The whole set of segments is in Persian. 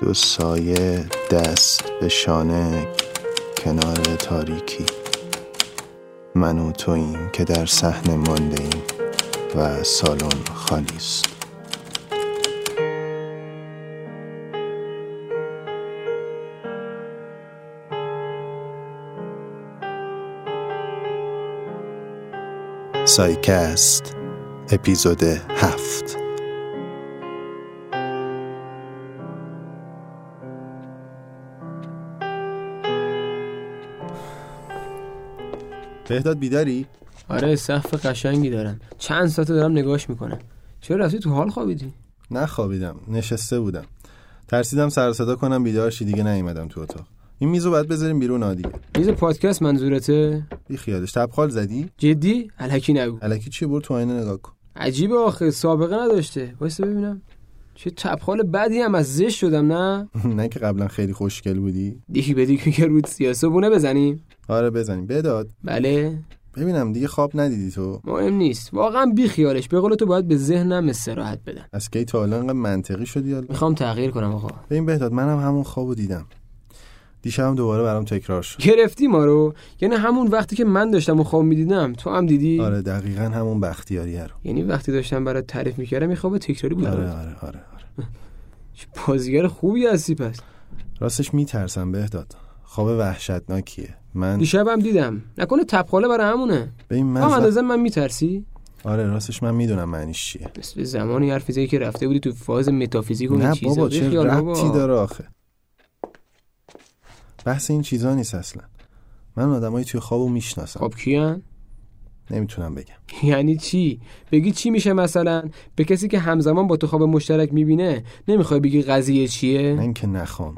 دو سایه دست به شانه کنار تاریکی. من و توییم که در صحنه مانده ایم و سالن خالی است. سایکست اپیزود هفت. بهداد بیداری؟ آره سقف قشنگی دارم چند ساعت دارم نگاش می‌کنم. چرا رفتی تو حال خوابیدی؟ نخوابیدم نشسته بودم. ترسیدم سر صدا کنم بیدار شی دیگه نیومدم تو اتاق. این میزو باید بذاریم بیرون آدیگه میز پادکست منظورته؟ بی خیالش تبخال زدی؟ جدی؟ الکی نگو. الکی چی برو تو آینه نگاه کن. عجیبه آخه سابقه نداشته. وایسا ببینم. چه تبخال بدی هم از زشت شدم نه؟ نه که قبلا خیلی خوشگل بودی. دیگه به دیگه که رود سیاسه بونه بزنیم. آره بزنیم. بداد. بله. ببینم دیگه خواب ندیدی تو. مهم نیست. واقعا بی خیالش. به قول تو باید به ذهنم استراحت بدم. از کی تا الان منطقی شدی می‌خوام تغییر کنم آقا. ببین بهداد منم همون خوابو دیدم. دیشبم دوباره برام تکرار شد. گرفتی ما رو؟ یعنی همون وقتی که من داشتم و خواب می‌دیدم تو هم دیدی؟ آره دقیقا همون بختیاریه رو. یعنی وقتی داشتم برات تعریف می‌کردم این خواب تکراری بود. آره آره آره, آره. بازیگر خوبی هستی پس. راستش میترسم بهداد. خواب وحشتناکیه. من دیشبم دیدم. نکنه تپخاله برای همونه. ببین من هم اندازه من میترسی؟ آره راستش من می‌دونم معنیش چیه. مثل زمانی حرف زدی که رفته بودی تو فاز متافیزیک و این نه چیزا. بابا چه ربطی. داره آخه؟ بحث این چیزا نیست اصلا. من آدمایی توی خوابو می‌شناسم. خب کیان؟ نمی‌تونم بگم. یعنی چی؟ بگی چی میشه مثلا؟ به کسی که همزمان با تو خواب مشترک می‌بینه نمی‌خوای بگی قضیه نه چیه اینکه نخوام.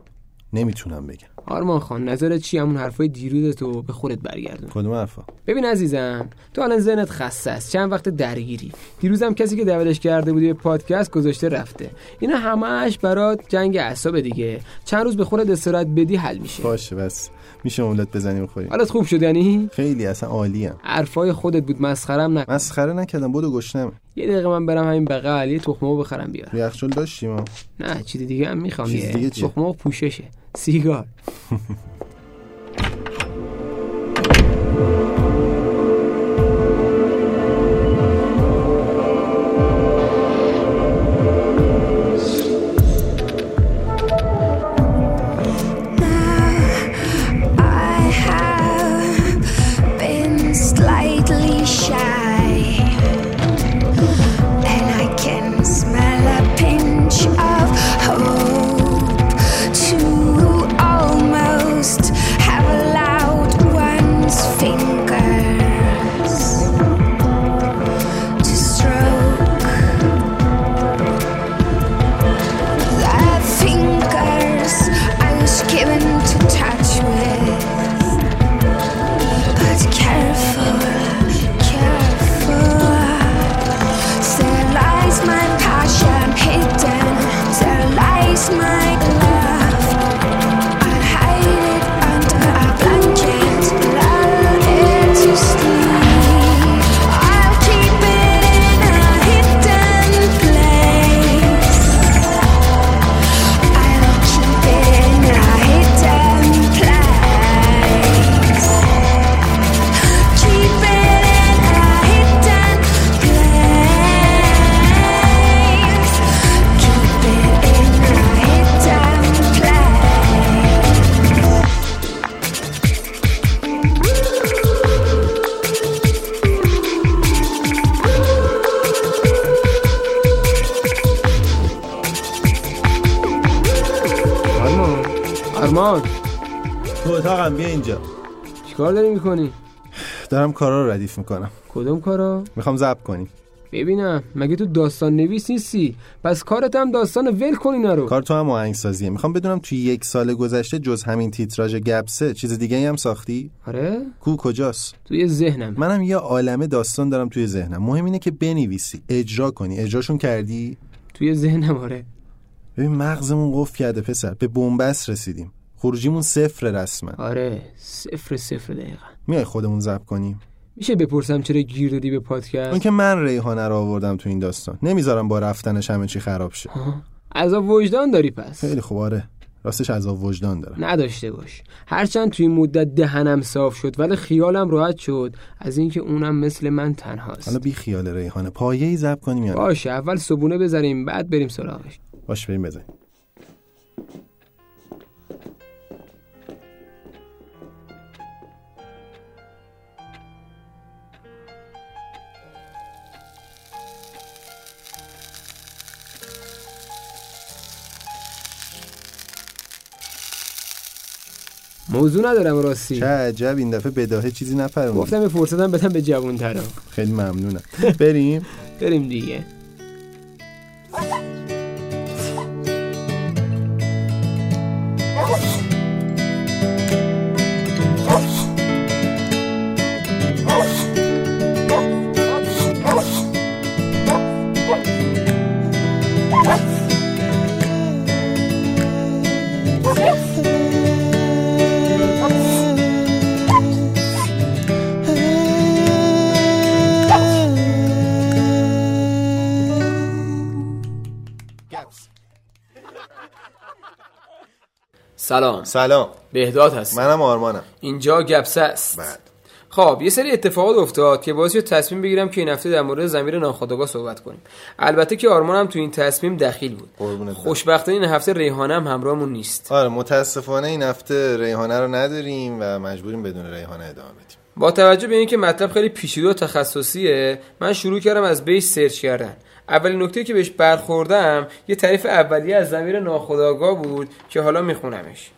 نمی‌تونم بگم. آرمان خان نظرت چی؟ همون حرفای دیروز تو به خودت برگردون. کدوم حرفا؟ ببین عزیزم تو الان ذهنت خسته است. چند وقت درگیری؟ دیروزم کسی که دعوتش کرده بودی به پادکست گذاشته رفته. اینا همش برات جنگ اعصاب دیگه. چند روز به خودت استراحت بدی حل میشه. باشه بس. میشه املت بزنیم بخوریم حالت خوب شد یعنی؟ خیلی اصلا عالیم. حرفای خودت بود مسخرم نه مسخره نکردم بدو گشنم. یه دقیقه من برم همین بغل یه تخمه بخرم بیارم. یخچال داشتیم نه چیز دیگه هم می‌خوام چیز دیگه چیه؟ تخمه و See you, God. آرمان تو اتاقم بیا اینجا. چیکار داری می‌کنی؟ دارم کارا رو ردیف می‌کنم. کدوم کارا؟ می‌خوام ضبط کنیم. ببینم. مگه تو داستان نویس نیستی؟ پس کارت هم داستان ول کن اینا رو. کار تو هم آهنگسازیه. می‌خوام بدونم توی یک سال گذشته جز همین تیتراژ گپسه چیز دیگه هم ساختی؟ آره. کو کجاست؟ توی ذهنم. منم یه عالمه داستان دارم توی ذهنم. مهم اینه که بنویسی اجرا کنی. اجراشون کردی؟ توی ذهنم آره. ببین مغزمون قفل کرده پسر. به بنبست رسیدیم. خروجیمون صفر رسما. آره صفر صفر دقیقا. میای خودمون ضبط کنیم. میشه بپرسم چرا گیر دادی به اون پادکست که من ریحانه رو آوردم تو این داستان. نمی‌ذارم با رفتنش همه چی خراب شه. عذاب وجدان داری پس. خیلی خوب آره. راستش عذاب وجدان دارم. نداشته باش. هرچند توی این مدت دهنم صاف شد ولی خیالم راحت شد. از اینکه اونم مثل من حالا تنهاست بی خیال ریحانه. پایه ای زب کنیم یا نه؟ باشه اول صبونه بذاریم بعد بریم سراغش. باش بریم بزنیم. موضوع ندارم راستی. چه عجب این دفعه بداهه چیزی نپرمون گفتم یه فرصتم بدم به جوون خیلی ممنونم. بریم. بریم دیگه. سلام. سلام. بهداد هست منم آرمانم. اینجا گپسه است. بعد. خب یه سری اتفاقات افتاد که باعث شد تصمیم بگیرم که این هفته در مورد زمیر ناخودآگاه صحبت کنیم. البته که آرمانم تو این تصمیم دخیل بود. خوشبختانه این هفته ریحانه هم همراهمون نیست. آره متاسفانه این هفته ریحانه رو نداریم و مجبوریم بدون ریحانه ادامه بدیم. با توجه به اینکه مطلب خیلی پیچیده و تخصصیه من شروع کردم از بیس سرچ کردن. اولین نکته که بهش برخوردم یه تعریف اولیه از زمیر ناخودآگاه بود که حالا میخونمش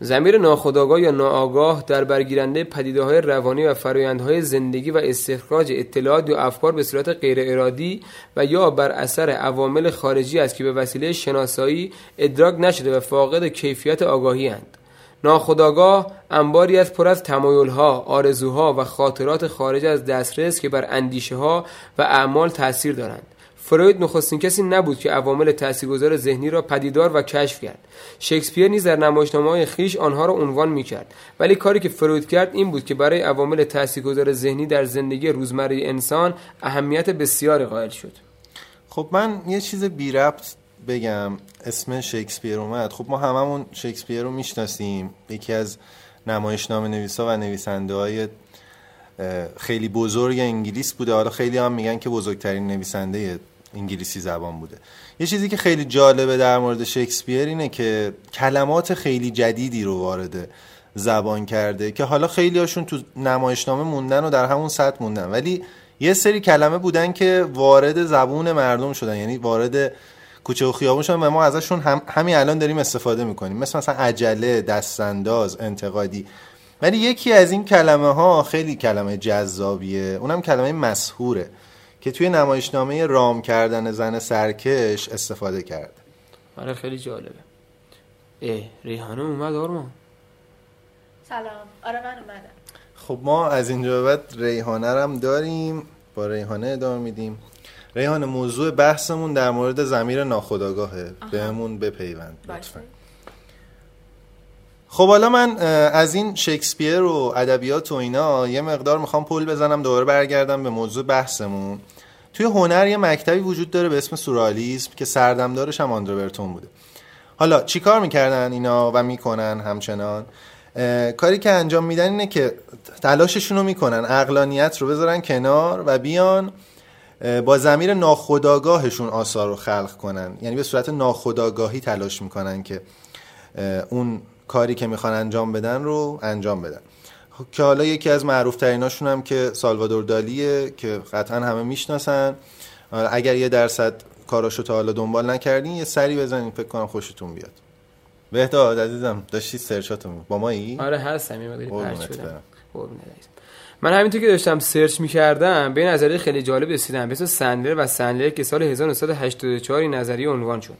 زمیر ناخودآگاه یا ناآگاه در برگیرنده پدیده های روانی و فرایندهای زندگی و استخراج اطلاعات یا افکار به صورت غیر ارادی و یا بر اثر عوامل خارجی است که به وسیله شناسایی ادراک نشده و فاقد کیفیت آگاهی اند. ناخودآگاه انباری از پر از تمایلها، آرزوها و خاطرات خارج از دسترس که بر اندیشه ها و اعمال تاثیر دارند. فروید نخستین کسی نبود که عوامل تاثیرگذار ذهنی را پدیدار و کشف کرد. شکسپیر نیز در نمایشنامه‌های خیش آنها را عنوان می‌کرد. ولی کاری که فروید کرد این بود که برای عوامل تاثیرگذار ذهنی در زندگی روزمره انسان اهمیت بسیاری قائل شد. خب من یه چیز بی ربط بگم. اسم شکسپیر اومد. خب ما هممون شکسپیر رو می‌شناسیم. یکی از نمایشنامه نویسا و نویسنده های خیلی بزرگ انگلیس بوده. حالا خیلی هم میگن که بزرگترین نویسنده انگلیسی زبان بوده. یه چیزی که خیلی جالبه در مورد شکسپیر اینه که کلمات خیلی جدیدی رو وارد زبان کرده که حالا خیلی هاشون تو نمایشنامه موندن و در همون سطح موندن. ولی یه سری کلمه بودن که وارد زبون مردم شدن. یعنی وارد کوچه و خیابون شدن و ما ازشون هم همین الان داریم استفاده می‌کنیم. مثل مثلا عجله دستانداز انتقادی. ولی یکی از این کلمه ها خیلی کلمه جذابیه. اونم کلمه مسهوره که توی نمایشنامه رام کردن زن سرکش استفاده کرده آره خیلی جالبه. اه ریحانه اومد آرمان؟ سلام. آره من اومدم. خب ما از اینجا به بعد ریحانه هم داریم. با ریحانه ادامه میدیم. ریحانه موضوع بحثمون در مورد زمیر ناخودآگاهه. بهمون بپیوند لطفا. باشه. خب حالا من از این شکسپیر و ادبیات و اینا یه مقدار می‌خوام پل بزنم دوباره برگردم به موضوع بحثمون. توی هنر یه مکتبی وجود داره به اسم سورالیسم که سردمدارش هم آندره برتون بوده. حالا چیکار می‌کردن اینا و می‌کنن همچنان؟ کاری که انجام میدن اینه که تلاششون رو می‌کنن اقلانیت رو بذارن کنار و بیان با زمیر ناخودآگاهشون آثار رو خلق کنن. یعنی به صورت ناخودآگاهی تلاش می‌کنن که اون کاری که می‌خوان انجام بدن رو انجام بدن. که حالا یکی از معروف تریناشون هم که سالوادور دالیه که قطعا همه می‌شناسن. اگر یه درصد کاراشو تا حالا دنبال نکردین یه سری بزنین فکر کنم خوشتون بیاد. بهداد عزیزم داشتی سرچاتو می- با مایی آره هستم. یه مقداری عزیزم. من همینطور که داشتم سرچ می‌کردم به نظریه خیلی جالب رسیدم. به اسم سندلر و سندلر که سال 1984 این نظریه عنوان شد.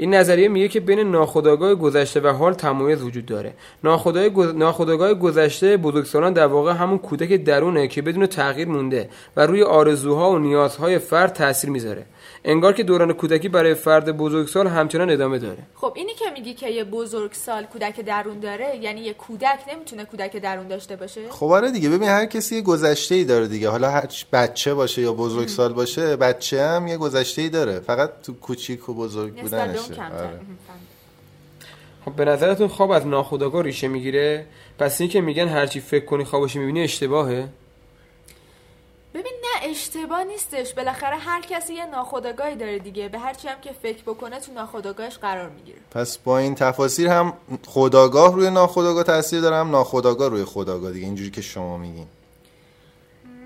این نظریه میگه که بین ناخودآگاه گذشته و حال تمایز وجود داره. ناخودآگاه گذ- ناخودآگاه گذشته بزرگسالان در واقع همون کودک درونه که بدون تغییر مونده و روی آرزوها و نیازهای فرد تاثیر می‌ذاره. انگار که دوران کودکی برای فرد بزرگسال همچنان ادامه داره. خب اینی که میگی که یه بزرگ سال کودک درون داره یعنی یه کودک نمی‌تونه کودک درون داشته باشه؟ خب آره دیگه. ببین هر کسی یه گذشته ای داره دیگه. حالا هر بچه باشه یا بزرگسال باشه بچه هم یه گذشته ای داره. فقط تو کوچیک و بزرگ بودنشه. کمتر. آره. خب به نظرتون خواب از ناخودآگاه ریشه می‌گیره؟ پس این که میگن هرچی فکر کنی خوابش می‌بینی اشتباهه؟ ببین نه اشتباه نیستش. بالاخره هر کسی یه ناخودآگاهی داره دیگه. به هر چی هم که فکر بکنه تو ناخودآگاهش قرار می‌گیره. پس با این تفاسیر هم خداگاه روی ناخداگاه تاثیر داره هم ناخداگاه روی خداگاه دیگه. اینجوری که شما میگین.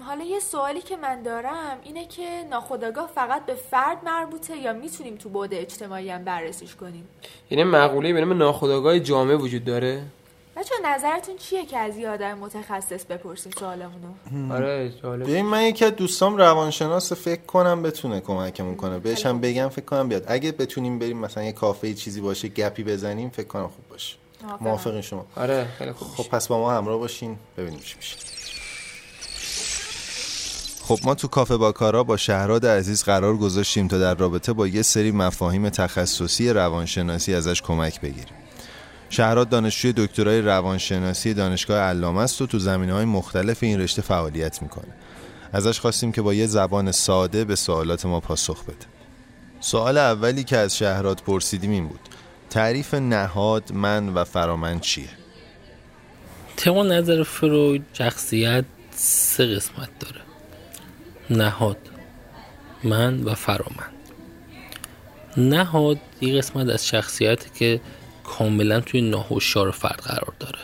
حالا یه سوالی که من دارم اینه که ناخودآگاه فقط به فرد مربوطه یا می‌تونیم تو بعد اجتماعی هم بررسیش کنیم؟ یعنی مقوله به نام ناخودآگاه جامعه وجود داره؟ بچه نظرتون چیه که از یه آدم متخصص بپرسیم سوالمونو؟ آره جالب. ببین من یکی از دوستام روانشناس فکر کنم بتونه کمکمون کنه. بهش هم بگم فکر کنم بیاد. اگه بتونیم بریم مثلا یه کافه چیزی باشه گپی بزنیم فکر کنم خوب باشه. موافقین شما. آره خیلی خوب خب پس با ما همراه باشین. ببینیم چی میشه. خب ما تو کافه باکارا با شهراد عزیز قرار گذاشتیم تا در رابطه با یه سری مفاهیم تخصصی روانشناسی ازش کمک بگیریم. شهراد دانشجوی دکترای روانشناسی دانشگاه علامه است و تو زمینه های مختلف این رشته فعالیت می‌کنه. ازش خواستیم که با یه زبان ساده به سوالات ما پاسخ بده. سوال اولی که از شهراد پرسیدیم این بود. تعریف نهاد من و فرامن چیه؟ طبق نظر فروید شخصیت سه قسمت داره. نهاد من و فرامن. نهاد یه قسمت از شخصیت که کاملا توی ناهوشیار فرد قرار داره.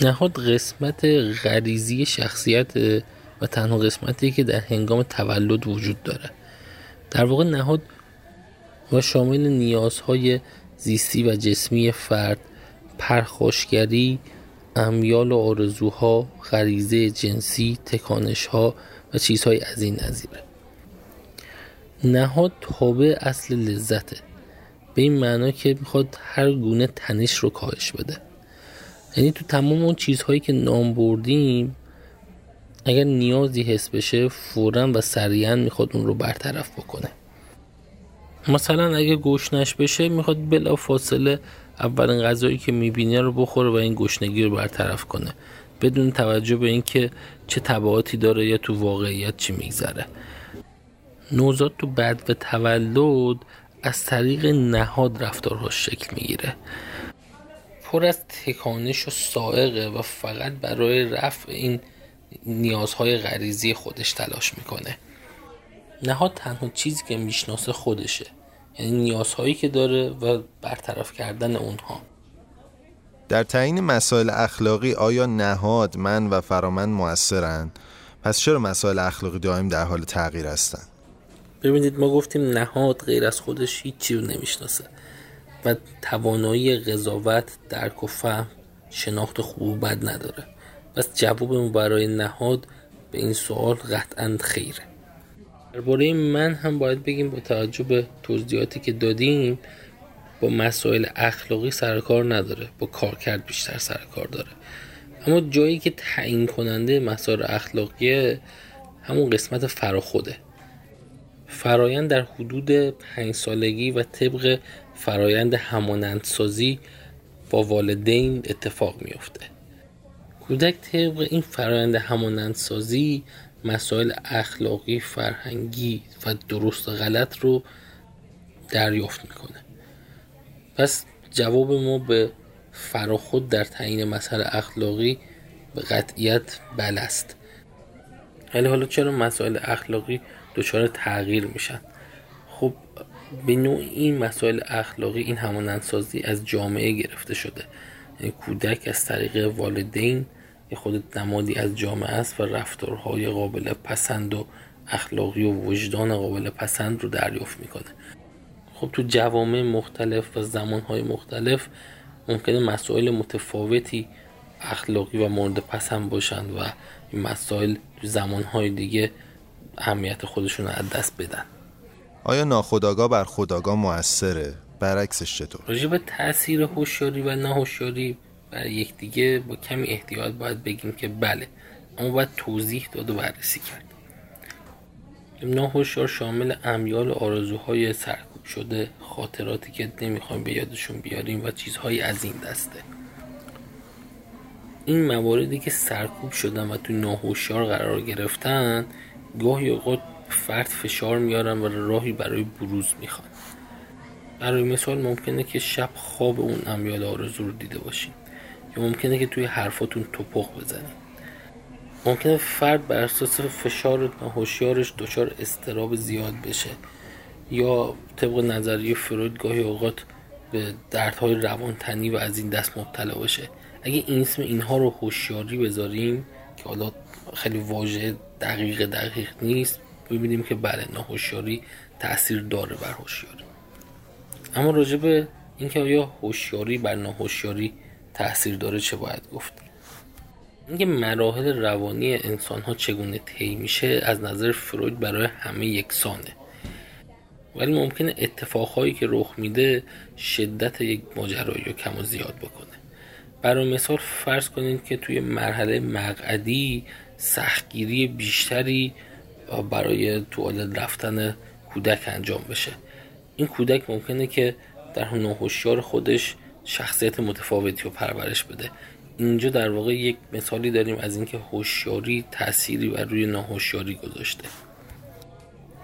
نهاد قسمت غریزی شخصیت و تنها قسمتی که در هنگام تولد وجود داره. در واقع نهاد و شامل نیازهای زیستی و جسمی فرد پرخاشگری امیال و آرزوها غریزه جنسی تکانشها و چیزهای از این نظیره. نهاد تابع اصل لذته. به این معنا که می‌خواد هر گونه تنش رو کاهش بده. یعنی تو تمام اون چیزهایی که نام بردیم اگر نیازی حس بشه فورا و سریعا می‌خواد اون رو برطرف بکنه. مثلا اگه گشنش بشه می‌خواد بلا فاصله اولین غذایی که می‌بینه رو بخوره و این گشنگی رو برطرف کنه. بدون توجه به اینکه چه تبعاتی داره یا تو واقعیت چی میگذره. نوزاد تو بعد و تولد از طریق نهاد رفتارهاش شکل می‌گیره پر از تکانش و سائقه و فقط برای رفع این نیازهای غریزی خودش تلاش می‌کنه نهاد تنها چیزی که می‌شناسه خودشه یعنی نیازهایی که داره و برطرف کردن اونها در تعیین مسائل اخلاقی آیا نهاد من و فرامن موثرن؟ پس چرا مسائل اخلاقی دائم در حال تغییر هستن؟ ببینید ما گفتیم نهاد غیر از خودش هیچی رو نمی‌شناسه. و توانایی قضاوت درک و فهم شناخت خوب و بد نداره. پس جوابمون برای نهاد به این سوال قطعا خیره. درباره من هم باید بگیم با توجه به توضیحاتی که دادیم با مسائل اخلاقی سر کار نداره با کارکرد بیشتر سر کار داره. اما جایی که تعیین کننده مسائل اخلاقی همون قسمت فراخوده. فرایند در حدود پنج سالگی و طبق فرایند همانندسازی با والدین اتفاق میفته کودک طبق این فرایند همانندسازی مسائل اخلاقی فرهنگی و درست و غلط رو دریافت می‌کنه. پس جواب ما به فراخود در تعیین مسائل اخلاقی به قطعیت بل است. ولی حالا چرا مسائل اخلاقی دچار تغییر میشن؟ خب به نوع این مسائل اخلاقی این همانندسازی از جامعه گرفته شده. یعنی کودک از طریق والدین یه خود نمادی از جامعه است و رفتارهای قابل پسند و اخلاقی و وجدان قابل پسند رو دریافت می‌کنه. خب تو جوامع مختلف و زمانهای مختلف ممکنه مسائل متفاوتی اخلاقی و مورد پسند باشن و این مسائل تو زمانهای دیگه اهمیت خودشون رو از دست بدن آیا ناخداگاه بر خداگاه موثره؟ برعکسش چطور؟ راجع به تاثیر هوشیاری و ناهوشیاری بر یکدیگه با کمی احتیاط باید بگیم که بله اما باید توضیح داد و بررسی کرد ناهوشیار شامل امیال و آرزوهای سرکوب شده خاطراتی که نمی‌خوایم به یادشون بیاریم و چیزهایی از این دسته این مواردی که سرکوب شدن و تو ناهوشیار قرار گرفتن گاهی اوقات فرد فشار میارن و راهی برای بروز می‌خوان. برای مثال ممکنه که شب خواب اون امیال آرزو رو دیده باشین یا ممکنه که توی حرفاتون توپق بزنین. ممکنه فرد بر اساس فشار ناهوشیارش دچار استراب زیاد بشه یا طبق نظریه فروید گاهی اوقات به دردهای روانتنی و از این دست مبتلا بشه. اگه این اسم اینها رو هوشیاری بذاریم که حالا خیلی واژه دقیق دقیق نیست ببینیم که بله ناهوشیاری تاثیر داره بر هوشیاری. اما راجع به اینکه آیا هوشیاری بر ناهوشیاری تاثیر داره چه باید گفت؟ اینکه مراحل روانی انسان ها چگونه طی میشه از نظر فروید برای همه یکسانه. ولی ممکنه اتفاقهایی که رخ میده شدت یک ماجرایی رو کم و زیاد بکنه. برای مثال فرض کنید که توی مرحله مقعدی سختگیری بیشتری برای توالت رفتن کودک انجام بشه. این کودک ممکنه که در ناهوشیار خودش شخصیت متفاوتی رو پرورش بده. اینجا در واقع یک مثالی داریم از اینکه هوشیاری تأثیری بر روی ناهوشیاری گذاشته.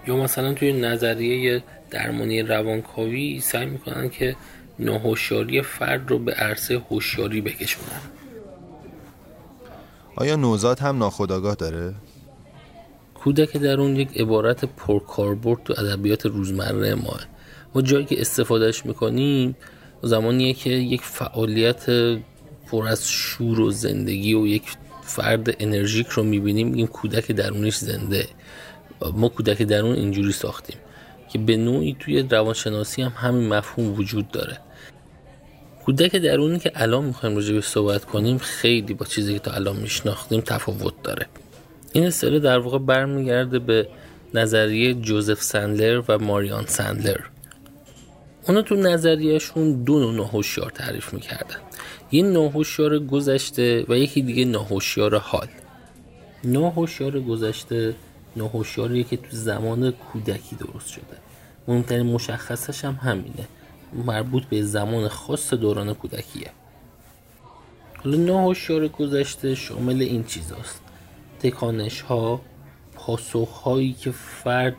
یا مثلا توی نظریه درمانی روانکاوی سعی می‌کنن که ناهوشیاری فرد رو به عرصه هوشیاری بکشونن. آیا نوزاد هم ناخودآگاه داره؟ کودک درون یک عبارت پرکاربرد تو ادبیات روزمره ماه. ما جایی که استفادهش می‌کنیم زمانیه که یک فعالیت پر از شور و زندگی و یک فرد انرژیک رو می‌بینیم این کودک درونش زنده. ما کودک درون اینجوری ساختیم. که به نوعی توی روانشناسی هم همین مفهوم وجود داره. کودک درونی که الان می‌خوایم راجع به صحبت کنیم خیلی با چیزی که تا الان میشناختیم تفاوت داره. این اصطلاح در واقع برمیگرده به نظریه جوزف سندلر و ماریان سندلر. اونا تو نظریهشون دو نوع ناهوشیار تعریف می‌کردن. یه ناهوشیار گذشته و یکی دیگه ناهوشیار حال. ناهوشیار گذشته ناهوشیاریه که تو زمان کودکی درست شده. مهمترین مشخصش هم همینه. مربوط به زمان خاص دوران کودکیه. حالا ناهوشیار گذشته شامل این چیزاست. تکانش ها پاسخ هایی که فرد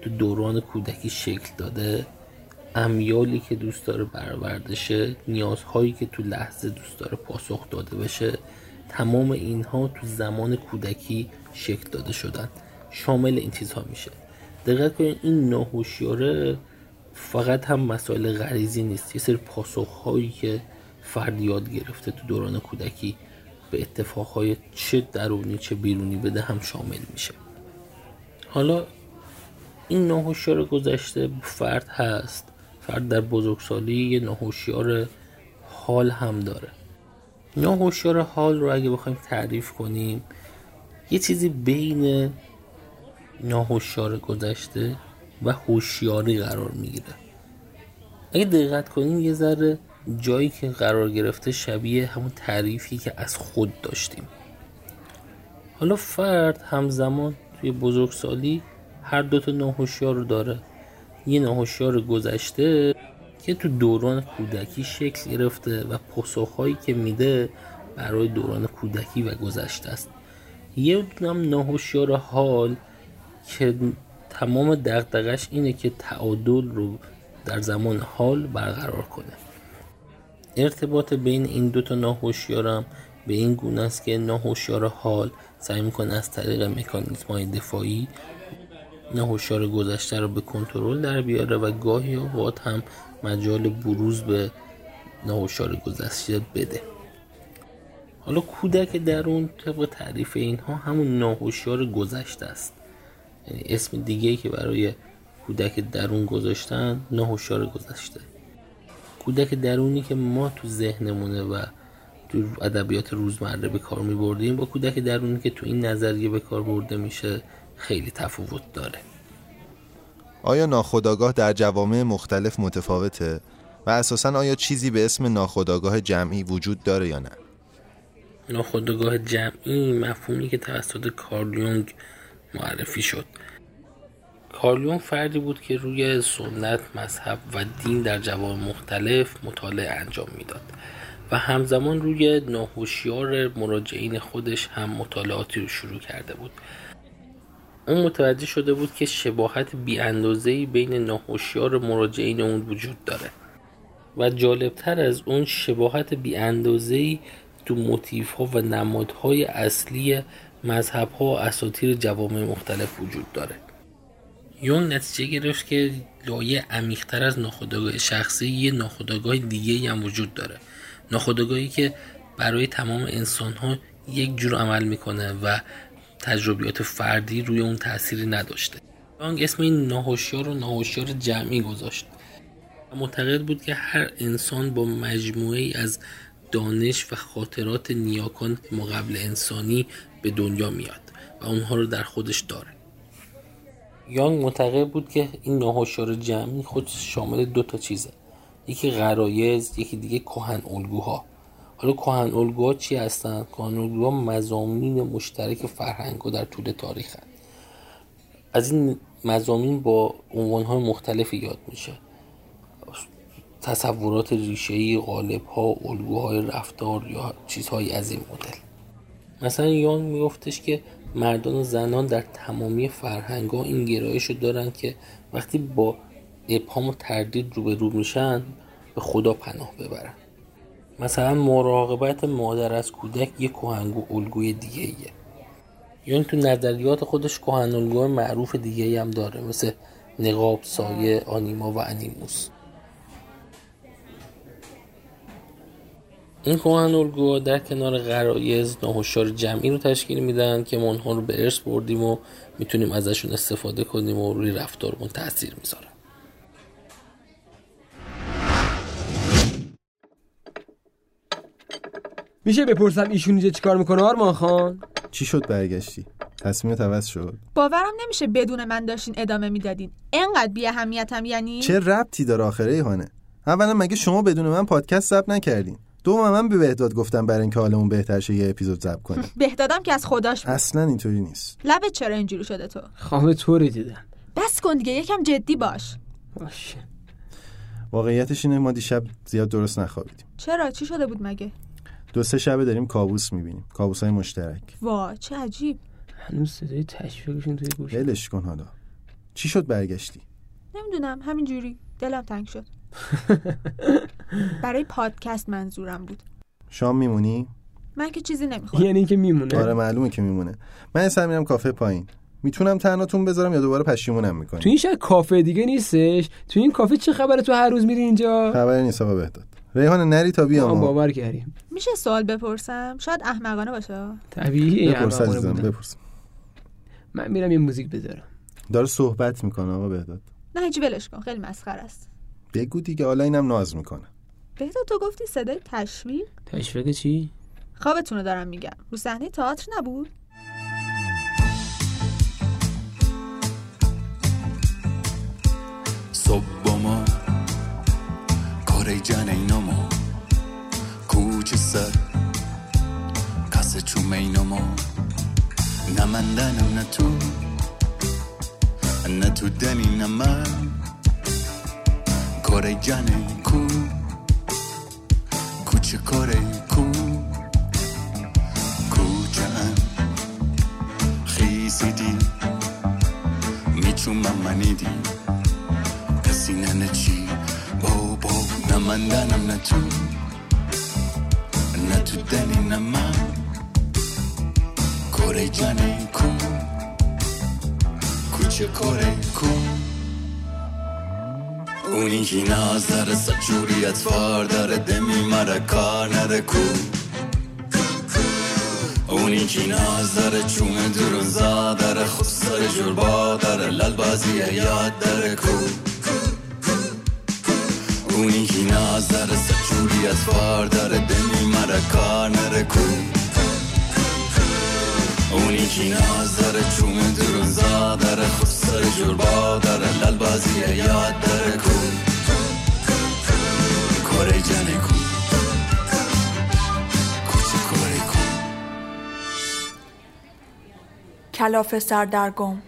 تو دوران کودکی شکل داده امیالی که دوست داره برآورده نیازهایی که تو لحظه دوست داره پاسخ داده بشه تمام اینها تو زمان کودکی شکل داده شدن. شامل این چیزها میشه. دقت کنید این ناهوشیاره فقط هم مسائل غریزی نیست. یه سری پاسخهایی که فرد یاد گرفته تو دوران کودکی به اتفاقهای چه درونی چه بیرونی بده هم شامل میشه. حالا این ناهوشیار گذشته فرد هست. فرد در بزرگسالی یه ناهوشیار حال هم داره. ناهوشیار حال رو اگه بخوایم تعریف کنیم یه چیزی بین ناهوشیار گذشته و هوشیاری قرار می‌گیره. اگه دقت کنیم یه ذره جایی که قرار گرفته شبیه همون تعریفی که از خود داشتیم. حالا فرد همزمان توی بزرگسالی هر دوتا ناهوشیار رو داره. یه ناهوشیار گذشته که تو دوران کودکی شکل گرفته و پاسخهایی که میده برای دوران کودکی و گذشته است. یه دونم ناهوشیار حال که تمام دقدقش اینه که تعادل رو در زمان حال برقرار کنه. ارتباط بین این دوتا ناهوشیارم به این گونه است که ناهوشیار حال سعی می‌کنه از طریق مکانیزم های دفاعی ناهوشیار گذشته رو به کنترل در بیاره و گاهی اوقات هم مجال بروز به ناهوشیار گذشته بده. حالا کودک درون طبق تعریف اینها همون ناهوشیار گذشته است. یعنی اسم دیگه ای که برای کودک درون گذاشتن ناهوشیار گذشته. کودک درونی که ما تو ذهنمونه و تو ادبیات روزمره به کار می بردیم با کودک درونی که تو این نظریه به کار برده میشه خیلی تفاوت داره. آیا ناخودآگاه در جوامع مختلف متفاوته؟ و اساسا آیا چیزی به اسم ناخودآگاه جمعی وجود داره یا نه؟ ناخودآگاه جمعی مفهومی که توسط کارل یونگ معرفی شد. کارلیون فردی بود که روی سنت، مذهب و دین در جوامع مختلف مطالعه انجام می‌داد و همزمان روی ناهوشیار مراجعین خودش هم مطالعاتی رو شروع کرده بود. اون متوجه شده بود که شباهت بیاندازهی بین ناهوشیار مراجعین اون وجود داره و جالبتر از اون شباهت بیاندازهی تو موتیف ها و نمادهای اصلی مذهب ها و اساطیر جوامع مختلف وجود داره. یون نتیجه گرفت که لایه عمیقتر از ناخودآگاه شخصی یه ناخودآگاه دیگه هم وجود داره. ناخودآگاهی که برای تمام انسان ها یک جور عمل می‌کنه و تجربیات فردی روی اون تأثیری نداشته. یانگ اسم این ناهوشیار و ناهوشیار جمعی گذاشت. معتقد بود که هر انسان با مجموعه از دانش و خاطرات نیاکان ما قبل انسانی به دنیا میاد و اونها رو در خودش داره. یانگ معتقد بود که این ناهوشیار جمعی خود شامل دو تا چیزه. یکی غرایز یکی دیگه کهن الگوها. حالا کهن الگوها چی هستن؟ کهن الگوها مزامین مشترک فرهنگ در طول تاریخ هست. از این مزامین با عنوانهای مختلفی یاد میشه. تصورات ریشه‌ای غالب‌ها الگوهای رفتار یا چیزهایی از این مدل. مثلا یان میگفتش که مردان و زنان در تمامی فرهنگ ها این گرایش رو دارن که وقتی با ابهام و تردید روبرو میشن به خدا پناه ببرن. مثلا مراقبت مادر از کودک یک کهنگو الگوی دیگه ایه یون تو نظریات خودش کهن الگوهای معروف دیگه هم داره مثل نقاب، سایه، آنیما و انیموس. این کهن الگوها در کنار غرایز ناهوشیار جمعی رو تشکیل میدن که ما اونها رو به ارث بردیم و می‌تونیم ازشون استفاده کنیم و روی رفتارمون تاثیر می‌ذارن میشه بپرسم ایشون اینجا چیکار می‌کنه آرمان خان؟ چی شد برگشتی؟ تصمیمت عوض شد. باورم نمیشه بدون من داشتین ادامه می‌دادین. انقدر بی اهمیتم یعنی؟ چه ربطی داره آخره ایهانه اولا مگه شما بدون من پادکست ضبط نکردین؟ دوم من به بهداد گفتم برای اینکه حالمون بهتر شه یه اپیزود ضبط کنیم. بهدادم که از خداش بود. اصلا اینطوری نیست. لبت چرا اینجوری شده تو؟ خواب طوری دیدم بس کن دیگه یکم جدی باش. باشه. واقعیتش اینه ما دیشب زیاد درست نخوابیدیم. چرا؟ چی شده بود مگه؟ دو سه شبه داریم کابوس می‌بینیم. کابوس های مشترک. وا چه عجیب. هنوز صدای تشویقشون توی گوش ولش کن حالا. چی شد برگشتی؟ نمی‌دونم همینجوری. دلم تنگ شد. برای پادکست منظورم بود. شام میمونی؟ من که چیزی نمی‌خورم یعنی اینکه میمونه. آره معلومه که میمونه. من اصلا میرم کافه پایین. می‌تونم تنهاتون بذارم یا دوباره پشیمونم می‌کنی؟ تو این شاید کافه دیگه نیستش؟ تو این کافه چه خبره تو هر روز میری اینجا؟ خبری نیست آقا بهداد. ریحان نری تا ما. بیام باور کردیم. میشه سوال بپرسم؟ شاید احمقانه باشه. طبیعیه بپرس عزیزم. بپرس. من میرم یه موزیک بذارم. داره صحبت می‌کنه آقا بهداد. نه هیچ ولش کن. خیلی مسخره است. بگو دیگه حالا اینم ناز می‌کنه. بهتا تو گفتی صدای تشویق؟ تشویق چی؟ خوابتون رو دارم میگم. رو صحنه تئاتر نبود؟ Sobbama Koreycan eynama کوچه سر کس چوم اینما نه من دنم نه تو نه تو دنی نه من. کره جنه کو؟ کوچه کره کو؟ کوچه ان خیزیدی. میچومم منیدی. کسی نه چی. بابا نه من دنم نه تو. نه تو دلی نه من. کره جنه کو؟ کوچه کره کو؟ اونی که ناز داره سجوریت فار داره دمی مرا کار نره کو. اونی که ناز داره چونه درون زا داره خود سر جربا داره لال بازی یاد داره کو. اونی که ناز داره سجوریت فار داره دمی مرا کار نره کو. اونی که ناز داره چونه درون زا داره خود سر جربا داره لال بازی یاد داره کو. کره جنه کو. کلاف سردرگم.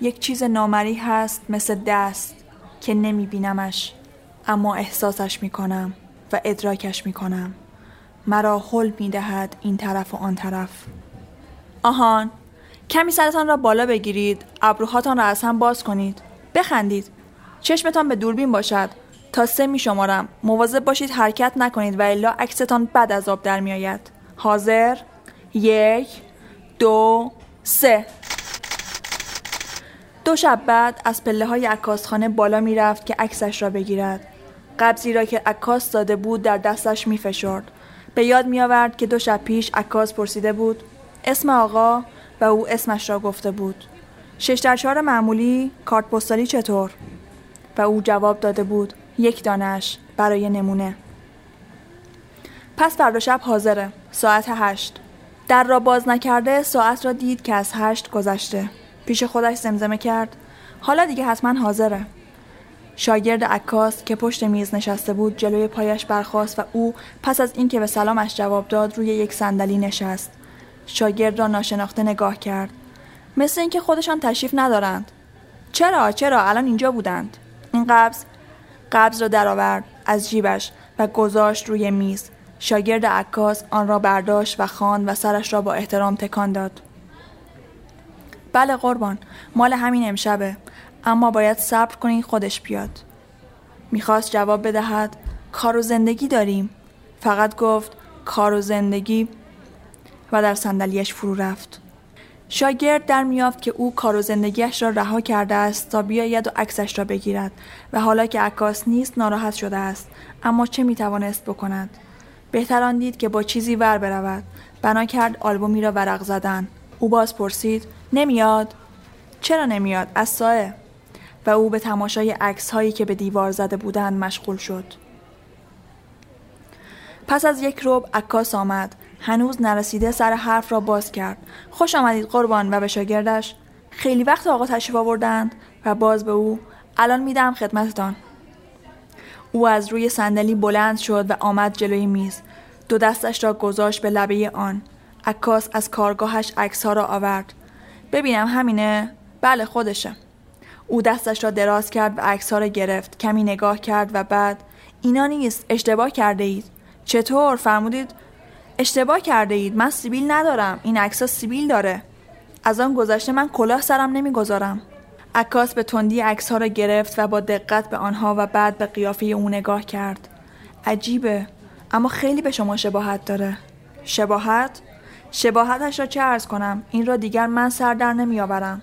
یک چیز نامری هست مثل دست که نمی بینمش اما احساسش می کنم و ادراکش می کنم مرا حل می دهد این طرف و آن طرف. آهان کمی سرتان را بالا بگیرید ابروهاتان را از هم باز کنید. بخندید. چشمتان به دوربین باشد. تا سه می شمارم. مواظب باشید حرکت نکنید و الا عکستان بد از آب در می آید. حاضر؟ یک دو سه. دو شب بعد از پله های عکاسخانه بالا می رفت که عکسش را بگیرد. قبضی را که عکاس داده بود در دستش می فشرد. به یاد می آورد که دو شب پیش عکاس پرسیده بود اسم آقا و او اسمش را گفته بود. شش در چهار معمولی کارت پستالی چطور؟ و او جواب داده بود یک دانش برای نمونه. پس فردا شب حاضره ساعت هشت. در را باز نکرده ساعت را دید که از هشت گذشته. پیش خودش زمزمه کرد. حالا دیگه حتما حاضره. شاگرد عکاس که پشت میز نشسته بود جلوی پایش برخاست و او پس از اینکه به سلامش جواب داد روی یک صندلی نشست. شاگرد را ناشناخته نگاه کرد. مثل اینکه خودشان تشریف ندارند. چرا چرا؟ الان اینجا بودند. این قبض قبض را درآورد از جیبش و گذاشت روی میز. شاگرد عکاس آن را برداشت و خواند و سرش را با احترام تکان داد. بله قربان مال همین امشبه اما باید صبر کنین خودش بیاد. می‌خواست جواب بدهد کار و زندگی داریم. فقط گفت کار و زندگی و در صندلیاش فرو رفت. شاگرد در میافت که او کار و زندگیش را رها کرده است تا بیاید و عکسش را بگیرد و حالا که عکاس نیست ناراحت شده است. اما چه می‌توانست بکند؟ بهتر آن دید که با چیزی ور برود. بنا کرد آلبومی را ورق زدن. او باز پرسید نمیاد؟ چرا نمیاد از سایه و او به تماشای عکس هایی که به دیوار زده بودند مشغول شد. پس از یک روب عکاس آمد. هنوز نرسیده سر حرف را باز کرد. خوش آمدید قربان و به شاگردش. خیلی وقت آقا تشریف آوردند. و باز به او الان میدم خدمتتان. او از روی صندلی بلند شد و آمد جلوی میز. دو دستش را گذاشت به لبه آن. عکاس از کارگاهش عکس ها را آورد. ببینم همینه؟ بله خودشه. او دستش را دراز کرد و عکس ها را گرفت. کمی نگاه کرد و بعد اینا نیست اشتباه کرده اید. چطور؟ فرمودید اشتباه کرده اید. من سیبیل ندارم. این عکس سیبیل داره. از آن گذشته من کلاه سرم نمی‌گذارم. عکاس به تندی عکس ها را گرفت و با دقت به آنها و بعد به قیافه او نگاه کرد. عجیبه. اما خیلی به شما شباهت داره. شباهت؟ شباهتش را چه ارز کنم؟ این را دیگر من سر در نمیآورم.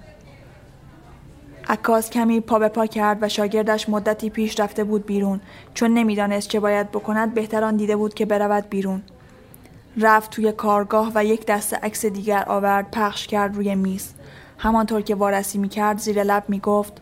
عکاس کمی پا به پا کرد و شاگردش مدتی پیش رفته بود بیرون. چون نمی‌دانست چه باید بکند بهتر آن دیده بود که برود بیرون. رفت توی کارگاه و یک دسته عکس دیگر آورد پخش کرد روی میز. همانطور که وارسی می کرد زیر لب می گفت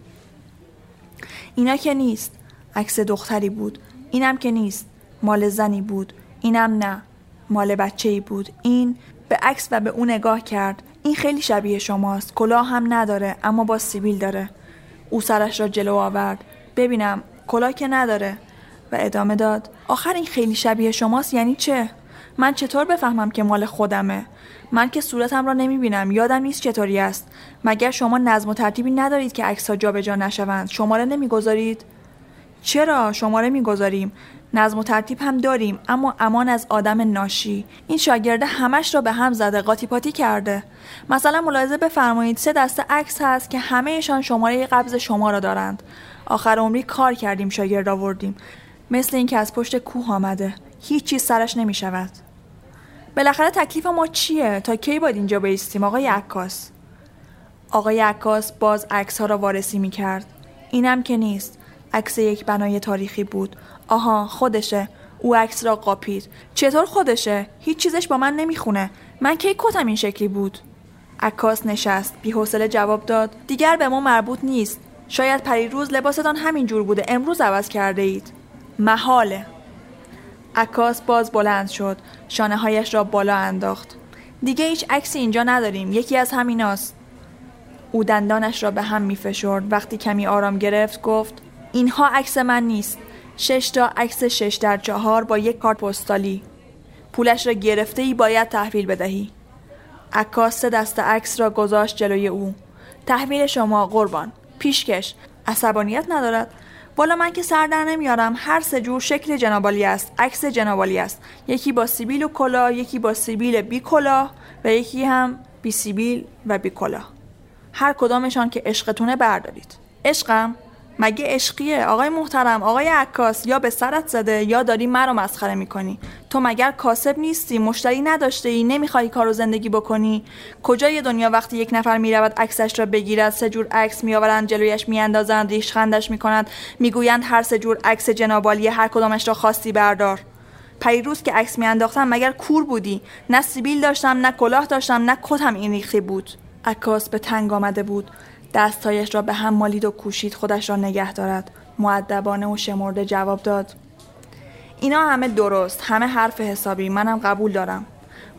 اینا که نیست. عکس دختری بود. اینم که نیست. مال زنی بود. اینم نه. مال بچه ای بود. این به عکس و به او نگاه کرد. این خیلی شبیه شماست. کلاه هم نداره اما با سیبیل داره. او سرش را جلو آورد. ببینم کلاه که نداره. و ادامه داد. آخر این خیلی شبیه شماست یعنی چه؟ من چطور بفهمم که مال خودمه؟ من که صورتم را نمی‌بینم. یادم نیست چطوری است. مگر شما نظم و ترتیبی ندارید که عکسها جابجا نشوند؟ شماره نمی‌گذارید؟ چرا؟ شماره می‌گذاریم. نظم و ترتیب هم داریم اما امان از آدم ناشی. این شاگرده همش را به هم زده قاطی پاتی کرده. مثلا ملاحظه بفرمایید سه دسته عکس هست که همهشان شماره قبض شما را دارند. آخر عمری کار کردیم شاگرد آوردیم. مثل اینکه از پشت کوه آمده. هیچ چیز سرش نمی شود بالاخره تکلیف ما چیه؟ تا کی باید اینجا بیستیم؟ آقای عکاس. آقای عکاس باز عکس ها را وارسی می کرد اینم که نیست. عکس یک بنای تاریخی بود. آها خودشه. او عکس را قاپید. چطور خودشه؟ هیچ چیزش با من نمی‌خونه. من کی کتم این شکلی بود؟ عکاس نشست. بیحوصله جواب داد. دیگر به ما مربوط نیست. شاید پریروز لباستان همین جور بوده. امروز عوض کرده اید محاله. عکاس باز بلند شد. شانه هایش را بالا انداخت. دیگه هیچ عکسی اینجا نداریم. یکی از همیناست او دندانش را به هم می فشرد وقتی کمی آرام گرفت گفت اینها عکس من نیست. شش تا عکس شش در چهار با یک کارت پستالی. پولش را گرفته ای باید تحویل بدهی. عکاس سه دست عکس را گذاشت جلوی او. تحویل شما قربان. پیشکش. عصبانیت ندارد. والا من که سر در نمیارم هر سه جور شکل جنابالی است عکس جنابالی است. یکی با سیبیل و کلاه یکی با سیبیل بی کلاه و یکی هم بی سیبیل و بی کلاه هر کدامشان که عشقتونه بردارید. عشقم مگه عشقیه؟ آقای محترم آقای عکاس یا به سرت زده یا داری مرا مسخره می‌کنی؟ تو مگر کاسب نیستی مشتری نداشته ای نمی‌خوای کار و زندگی بکنی؟ کجای دنیا وقتی یک نفر می‌رود عکسش را بگیرد سه جور عکس میآورند جلویش میاندازند ریشخندش می‌کنند می‌گویند هر سه جور عکس جنابالی هر کدامش را خواستی بردار. پیروز که عکس میانداختم مگر کور بودی؟ نه سیبیل داشتم نه کلاه داشتم نه کتم این ریختی بود. عکاس به تنگ آمده بود. دستهایش را به هم مالید و کوشید خودش را نگه دارد. معدبانه و شمرده جواب داد. اینا همه درست همه حرف حسابی منم قبول دارم.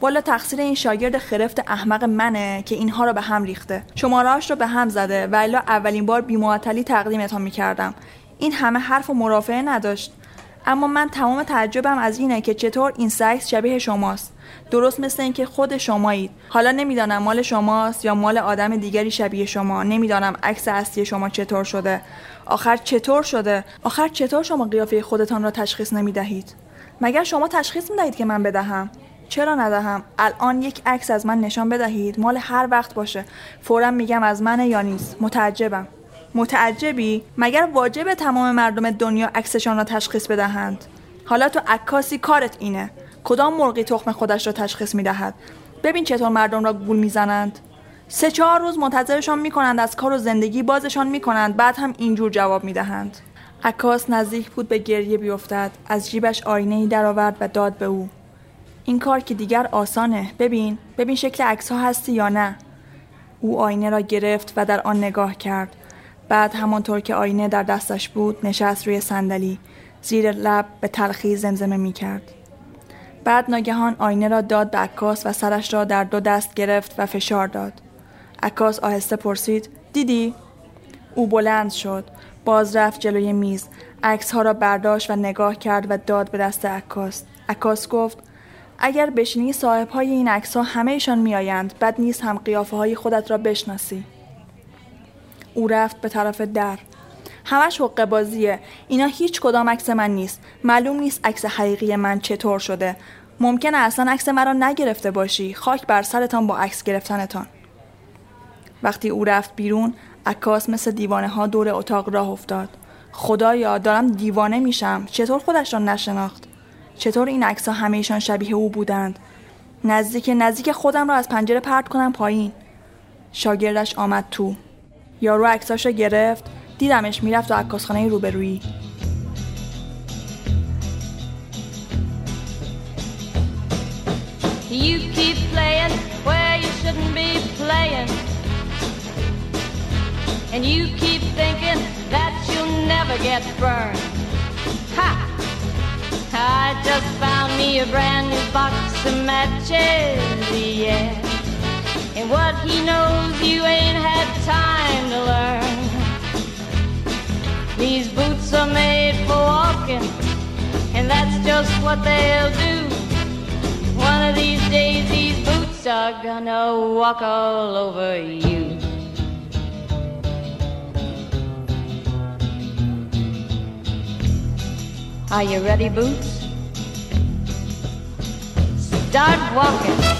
والا تقصیر این شاگرد خرفت احمق منه که اینها را به هم ریخته. شمارهاش را به هم زده و اولین بار بیمعطلی تقدیمتان می‌کردم. این همه حرف و مرافعه نداشت. اما من تمام تعجبم از اینه که چطور این سکس شبیه شماست. درست مثل اینکه خود شمایید. حالا نمی‌دانم مال شماست یا مال آدم دیگری شبیه شما. نمی‌دانم عکس اصلی شما چطور شده. آخر چطور شده؟ آخر چطور شما قیافه خودتان را تشخیص نمی‌دهید؟ مگر شما تشخیص می‌دهید که من بدهم؟ چرا ندهم؟ الان یک عکس از من نشان بدهید. مال هر وقت باشه. فورا میگم از منه یا نیست. متعجبم. متعجبی؟ مگر واجب تمام مردم دنیا عکسشان را تشخیص بدهند؟ حالا تو عکاسی کارت اینه. کدام مرغی تخم خودش را تشخیص می‌دهد؟ ببین چطور مردم را گول می‌زنند. سه چهار روز منتظرشان می‌کنند از کار و زندگی بازشان می‌کنند بعد هم اینجور جواب می‌دهند. عکاس نزدیک بود به گریه بیفتد. از جیبش آینه ای درآورد و داد به او. این کار که دیگر آسانه. ببین ببین شکل عکس ها هستی یا نه. او آینه را گرفت و در آن نگاه کرد. بعد همانطور که آینه در دستش بود نشست روی صندلی. زیر لب به تلخی زمزمه می کرد. بعد ناگهان آینه را داد به عکاس و سرش را در دو دست گرفت و فشار داد. عکاس آهسته پرسید دیدی؟ او بلند شد باز رفت جلوی میز. عکس ها را برداشت و نگاه کرد و داد به دست عکاس. عکاس گفت اگر بشینی صاحب های این عکس ها همهشان میآیند. بد نیست هم قیافه های خودت را بشناسی. او رفت به طرف در. همش حقه بازیه. اینا هیچ کدام عکس من نیست. معلوم نیست عکس حقیقی من چطور شده. ممکنه اصلا عکس مرا نگرفته باشی. خاک بر سرتان با عکس گرفتنتان. وقتی او رفت بیرون عکاس مثل دیوانه ها دور اتاق راه افتاد. خدایا دارم دیوانه میشم. چطور خودش را نشناخت؟ چطور این عکس ها همهشان شبیه او بودند؟ نزدیک نزدیک خودم را از پنجره پرت کنم پایین. شاگردش آمد تو. یارو عکساش رو گرفت دیدمش میرفت تو عکاسخانه روبرویی You keep playing where you shouldn't be playing. And you keep thinking that you'll never get burned. Ha! I just found me a brand new box of matches, yeah. And what he knows you ain't had time learn. These boots are made for walking, and that's just what they'll do. One of these days, these boots are gonna walk all over you. Are you ready, Boots? Start walking.